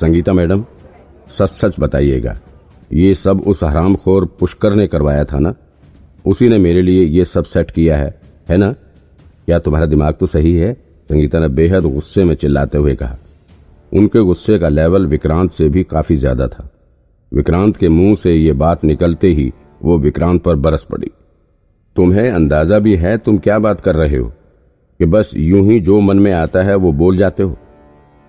Sangeeta madam सच सच बताइएगा, ये सब उस हरामखोर पुष्कर ने करवाया था ना? उसी ने मेरे लिए ये सब सेट किया है है ना? क्या तुम्हारा दिमाग तो सही है? संगीता ने बेहद गुस्से में चिल्लाते हुए कहा। उनके गुस्से का लेवल विक्रांत से भी काफ़ी ज़्यादा था। विक्रांत के मुँह से ये बात निकलते ही वो विक्रांत पर बरस पड़ी। तुम्हें अंदाज़ा भी है तुम क्या बात कर रहे हो? कि बस यूँ ही जो मन में आता है वो बोल जाते हो?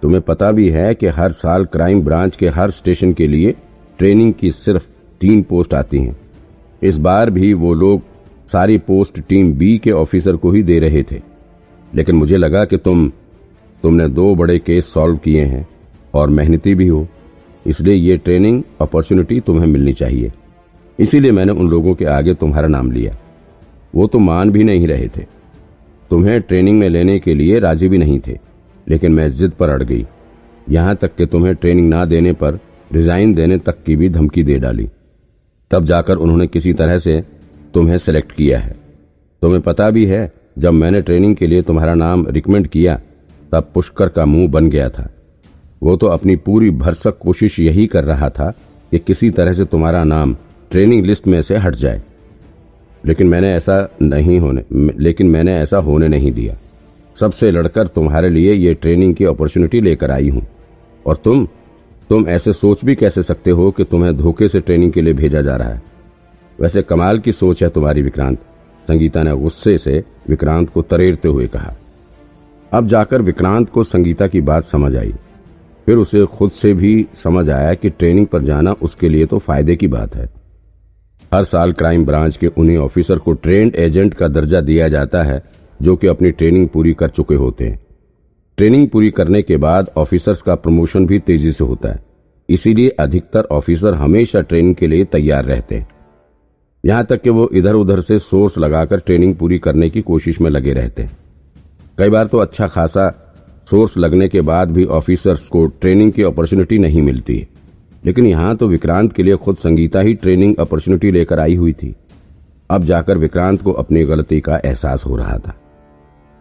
तुम्हें पता भी है कि हर साल क्राइम ब्रांच के हर स्टेशन के लिए ट्रेनिंग की सिर्फ़ तीन पोस्ट आती हैं। इस बार भी वो लोग सारी पोस्ट टीम बी के ऑफिसर को ही दे रहे थे। लेकिन मुझे लगा कि तुम, तुमने दो बड़े केस सॉल्व किए हैं और मेहनती भी हो। इसलिए ये ट्रेनिंग अपॉर्चुनिटी तुम्हें मिलनी चाहिए। इसीलिए मैंने उन लोगों के आगे तुम्हारा नाम लिया। वो तो मान भी नहीं रहे थे। तुम्हें ट्रेनिंग में लेने के लिए राज़ी भी नहीं थे। लेकिन मैं जिद पर अड़ गई। यहाँ तक कि तुम्हें ट्रेनिंग ना देने पर, रिजाइन देने तक की भी धमकी दे डाली। तब जाकर उन्होंने किसी तरह से तुम्हें सेलेक्ट किया है। तुम्हें पता भी है, जब मैंने ट्रेनिंग के लिए तुम्हारा नाम रिकमेंड किया, तब पुष्कर का मुँह बन गया था। वो तो अपनी पूरी भरसक कोशिश यही कर रहा था कि किसी तरह से तुम्हारा नाम ट्रेनिंग लिस्ट में से हट जाए। लेकिन मैंने ऐसा नहीं होने, लेकिन मैंने ऐसा होने नहीं दिया। सबसे लड़कर तुम्हारे लिए ये ट्रेनिंग की अपॉर्चुनिटी लेकर आई हूँ। और तुम तुम ऐसे सोच भी कैसे सकते हो कि तुम्हें धोखे से ट्रेनिंग के लिए भेजा जा रहा है? वैसे कमाल की सोच है तुम्हारी विक्रांत। संगीता ने गुस्से से विक्रांत को तरेरते हुए कहा। अब जाकर विक्रांत को संगीता की बात समझ आई। फिर उसे खुद से भी समझ आया कि ट्रेनिंग पर जाना उसके लिए तो फ़ायदे की बात है। हर साल क्राइम ब्रांच के उन्हीं ऑफिसर को ट्रेंड एजेंट का दर्जा दिया जाता है जो कि अपनी ट्रेनिंग पूरी कर चुके होते हैं। ट्रेनिंग पूरी करने के बाद ऑफिसर्स का प्रमोशन भी तेज़ी से होता है। इसीलिए अधिकतर ऑफिसर हमेशा ट्रेनिंग के लिए तैयार रहते हैं। यहाँ तक कि वो इधर उधर से सोर्स लगाकर ट्रेनिंग पूरी करने की कोशिश में लगे रहते हैं। कई बार तो अच्छा खासा सोर्स लगने के बाद भी ऑफिसर्स को ट्रेनिंग की अपॉर्चुनिटी नहीं मिलती लेकिन यहाँ तो विक्रांत के लिए खुद संगीता ही ट्रेनिंग अपॉर्चुनिटी लेकर आई हुई थी। अब जाकर विक्रांत को अपनी गलती का एहसास हो रहा था।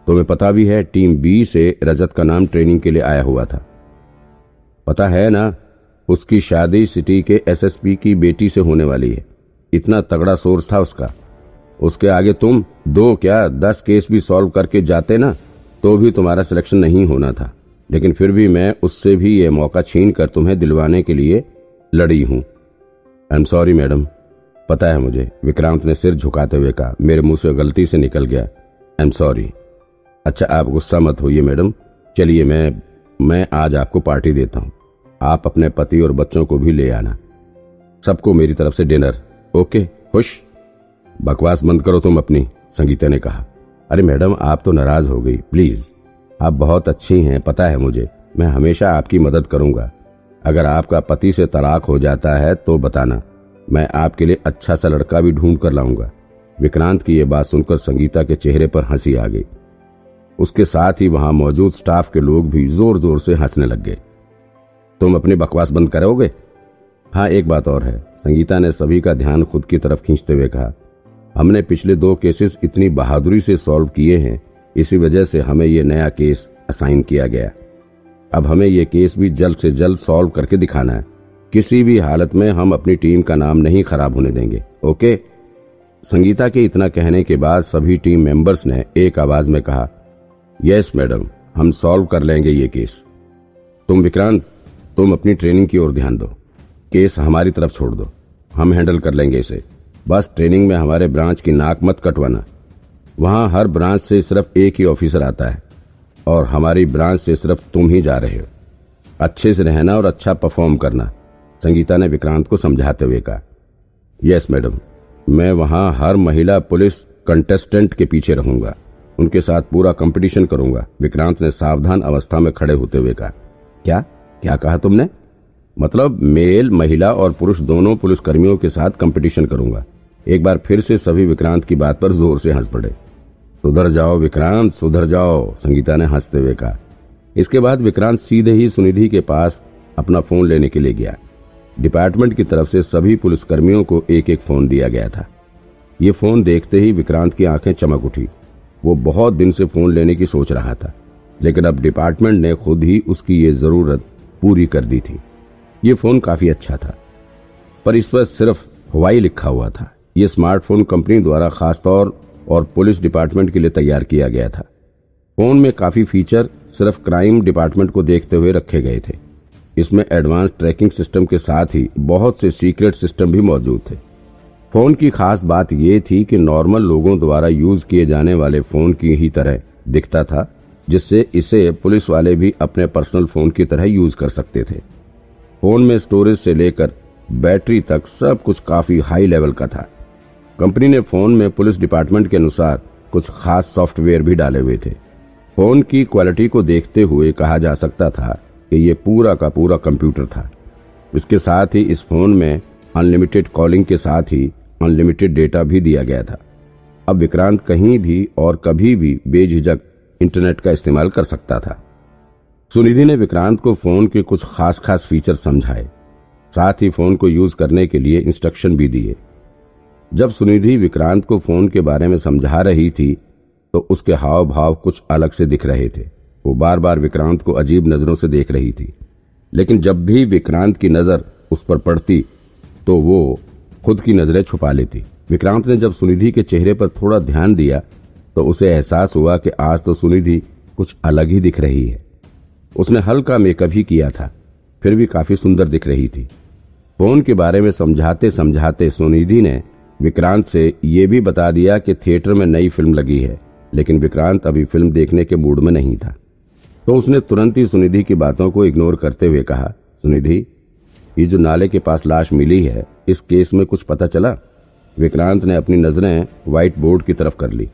तुम्हें पता भी है, टीम बी से रजत का नाम ट्रेनिंग के लिए आया हुआ था। पता है ना, उसकी शादी सिटी के एसएसपी की बेटी से होने वाली है। इतना तगड़ा सोर्स था उसका। उसके आगे तुम दो क्या दस केस भी सॉल्व करके जाते ना तो भी तुम्हारा सिलेक्शन नहीं होना था। लेकिन फिर भी मैं उससे भी ये मौका छीन कर तुम्हें दिलवाने के लिए लड़ी हूँ। I am sorry madam. पता है मुझे, विक्रांत ने सिर झुकाते हुए कहा, मेरे मुँह से गलती से निकल गया। आई एम सॉरी अच्छा आप गुस्सा मत होइए मैडम। चलिए, मैं मैं आज आपको पार्टी देता हूँ। आप अपने पति और बच्चों को भी ले आना। सबको मेरी तरफ़ से डिनर। ओके, खुश? बकवास बंद करो तुम अपनी, संगीता ने कहा। अरे मैडम, आप तो नाराज़ हो गई, प्लीज़। आप बहुत अच्छी हैं, पता है मुझे। मैं हमेशा आपकी मदद करूँगा। अगर आपका पति से तलाक हो जाता है तो बताना। मैं आपके लिए अच्छा सा लड़का भी ढूंढ कर लाऊँगा। विक्रांत की यह बात सुनकर संगीता के चेहरे पर हँसी आ गई। उसके साथ ही वहाँ मौजूद स्टाफ के लोग भी ज़ोर ज़ोर से हंसने लग गए। तुम अपनी बकवास बंद करोगे? हाँ एक बात और है। संगीता ने सभी का ध्यान खुद की तरफ़ खींचते हुए कहा, हमने पिछले दो केसेस इतनी बहादुरी से सॉल्व किए हैं, इसी वजह से हमें यह नया केस असाइन किया गया। अब हमें यह केस भी जल्द से जल्द सॉल्व करके दिखाना है। किसी भी हालत में हम अपनी टीम का नाम नहीं खराब होने देंगे, ओके? संगीता के इतना कहने के बाद सभी टीम मेंबर्स ने एक आवाज़ में कहा यस मैडम हम सॉल्व कर लेंगे ये केस तुम विक्रांत, तुम अपनी ट्रेनिंग की ओर ध्यान दो. केस हमारी तरफ़ छोड़ दो. हम हैंडल कर लेंगे इसे. बस ट्रेनिंग में हमारे ब्रांच की नाक मत कटवाना. वहाँ हर ब्रांच से सिर्फ़ एक ही ऑफिसर आता है. और हमारी ब्रांच से सिर्फ़ तुम ही जा रहे हो. अच्छे से रहना और अच्छा परफॉर्म करना. संगीता ने विक्रांत को समझाते हुए कहा. यस मैडम मैं वहाँ हर महिला पुलिस कंटेस्टेंट के पीछे रहूँगा. उनके साथ पूरा कंपटीशन करूँगा। विक्रांत ने सावधान अवस्था में खड़े होते हुए कहा, क्या? क्या कहा तुमने? मतलब मेल, महिला और पुरुष दोनों पुलिसकर्मियों के साथ कंपटीशन करूँगा। एक बार फिर से सभी विक्रांत की बात पर ज़ोर से हंस पड़े। सुधर जाओ विक्रांत, सुधर जाओ, संगीता ने हँसते हुए कहा। इसके बाद विक्रांत सीधे ही सुनिधि के पास अपना फ़ोन लेने के लिए गया। डिपार्टमेंट की तरफ़ से सभी पुलिसकर्मियों को एक एक फ़ोन दिया गया था। ये फ़ोन देखते ही विक्रांत की आँखें चमक उठी। वो बहुत दिन से फ़ोन लेने की सोच रहा था, लेकिन अब डिपार्टमेंट ने खुद ही उसकी ये ज़रूरत पूरी कर दी थी। ये फ़ोन काफ़ी अच्छा था, पर इस पर सिर्फ़ हवाई लिखा हुआ था। ये स्मार्टफ़ोन कंपनी द्वारा खासतौर और पुलिस डिपार्टमेंट के लिए तैयार किया गया था। फ़ोन में काफ़ी फीचर सिर्फ़ क्राइम डिपार्टमेंट को देखते हुए रखे गए थे। इसमें एडवांस ट्रैकिंग सिस्टम के साथ ही बहुत से सीक्रेट सिस्टम भी मौजूद थे। फ़ोन की खास बात यह थी कि नॉर्मल लोगों द्वारा यूज़ किए जाने वाले फ़ोन की ही तरह दिखता था, जिससे इसे पुलिस वाले भी अपने पर्सनल फ़ोन की तरह यूज़ कर सकते थे। फ़ोन में स्टोरेज से लेकर बैटरी तक सब कुछ काफ़ी हाई लेवल का था। कंपनी ने फ़ोन में पुलिस डिपार्टमेंट के अनुसार कुछ खास सॉफ्टवेयर भी डाले हुए थे। फ़ोन की क्वालिटी को देखते हुए कहा जा सकता था कि ये पूरा का पूरा कंप्यूटर था। इसके साथ ही इस फ़ोन में अनलिमिटेड कॉलिंग के साथ ही अनलिमिटेड डेटा भी दिया गया था। अब विक्रांत कहीं भी और कभी भी बेझिझक इंटरनेट का इस्तेमाल कर सकता था। सुनिधि ने विक्रांत को फ़ोन के कुछ खास खास फीचर समझाए। साथ ही फ़ोन को यूज़ करने के लिए इंस्ट्रक्शन भी दिए। जब सुनिधि विक्रांत को फ़ोन के बारे में समझा रही थी तो उसके हाव भाव कुछ अलग से दिख रहे थे। वो बार बार विक्रांत को अजीब नज़रों से देख रही थी। लेकिन जब भी विक्रांत की नज़र उस पर पड़ती तो वो खुद की नज़रें छुपा लेती। विक्रांत ने जब सुनिधि के चेहरे पर थोड़ा ध्यान दिया तो उसे एहसास हुआ कि आज तो सुनिधि कुछ अलग ही दिख रही है। उसने हल्का मेकअप ही किया था, फिर भी काफ़ी सुंदर दिख रही थी। फ़ोन के बारे में समझाते समझाते सुनिधि ने विक्रांत से ये भी बता दिया कि थिएटर में नई फ़िल्म लगी है, लेकिन विक्रांत अभी फ़िल्म देखने के मूड में नहीं था। तो उसने तुरंत ही सुनिधि की बातों को इग्नोर करते हुए कहा, सुनिधि, ये जो नाले के पास लाश मिली है इस केस में कुछ पता चला? विक्रांत ने अपनी नज़रें व्हाइट बोर्ड की तरफ़ कर ली।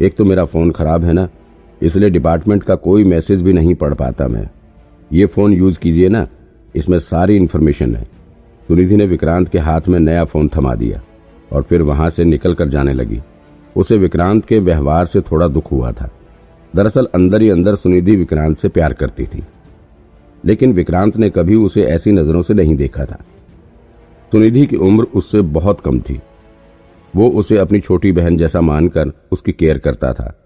एक तो मेरा फ़ोन खराब है ना, इसलिए डिपार्टमेंट का कोई मैसेज भी नहीं पढ़ पाता मैं। ये फ़ोन यूज़ कीजिए ना, इसमें सारी इन्फॉर्मेशन है। सुनिधि ने विक्रांत के हाथ में नया फ़ोन थमा दिया और फिर वहाँ से निकल कर जाने लगी। उसे विक्रांत के व्यवहार से थोड़ा दुख हुआ था। दरअसल अंदर ही अंदर सुनिधि विक्रांत से प्यार करती थी। लेकिन विक्रांत ने कभी उसे ऐसी नज़रों से नहीं देखा था। सुनिधि की उम्र उससे बहुत कम थी। वो उसे अपनी छोटी बहन जैसा मानकर उसकी केयर करता था।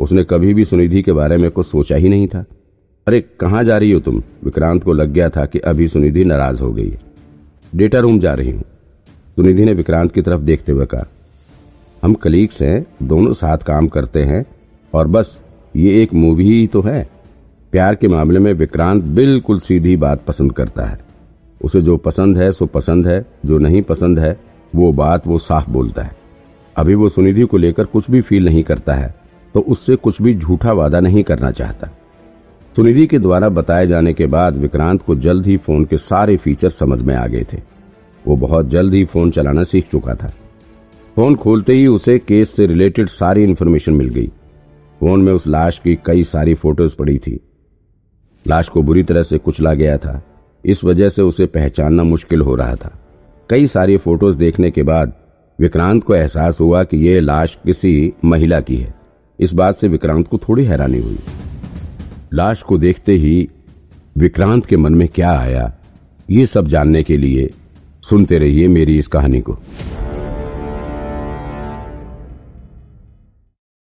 उसने कभी भी सुनिधि के बारे में कुछ सोचा ही नहीं था। अरे, कहाँ जा रही हो तुम? विक्रांत को लग गया था कि अभी सुनिधि नाराज़ हो गई है। डेटा रूम जा रही हूँ। सुनिधि ने विक्रांत की तरफ़ देखते हुए कहा, हम कलीग्स हैं, दोनों साथ काम करते हैं, और बस, ये एक मूवी ही तो है। प्यार के मामले में विक्रांत बिल्कुल सीधी बात पसंद करता है। उसे जो पसंद है, सो पसंद है, जो नहीं पसंद है, वो बात वो साफ़ बोलता है। अभी वो सुनिधि को लेकर कुछ भी फील नहीं करता है तो उससे कुछ भी झूठा वादा नहीं करना चाहता। सुनिधि के द्वारा बताए जाने के बाद विक्रांत को जल्द ही फ़ोन के सारे फीचर समझ में आ गए थे। वो बहुत जल्द ही फ़ोन चलाना सीख चुका था। फ़ोन खोलते ही उसे केस से रिलेटेड सारी इन्फॉर्मेशन मिल गई। फ़ोन में उस लाश की कई सारी फ़ोटोज़ पड़ी थी। लाश को बुरी तरह से कुचला गया था। इस वजह से उसे पहचानना मुश्किल हो रहा था। कई सारी फ़ोटोज़ देखने के बाद विक्रांत को एहसास हुआ कि यह लाश किसी महिला की है। इस बात से विक्रांत को थोड़ी हैरानी हुई। लाश को देखते ही विक्रांत के मन में क्या आया, ये सब जानने के लिए सुनते रहिए मेरी इस कहानी को।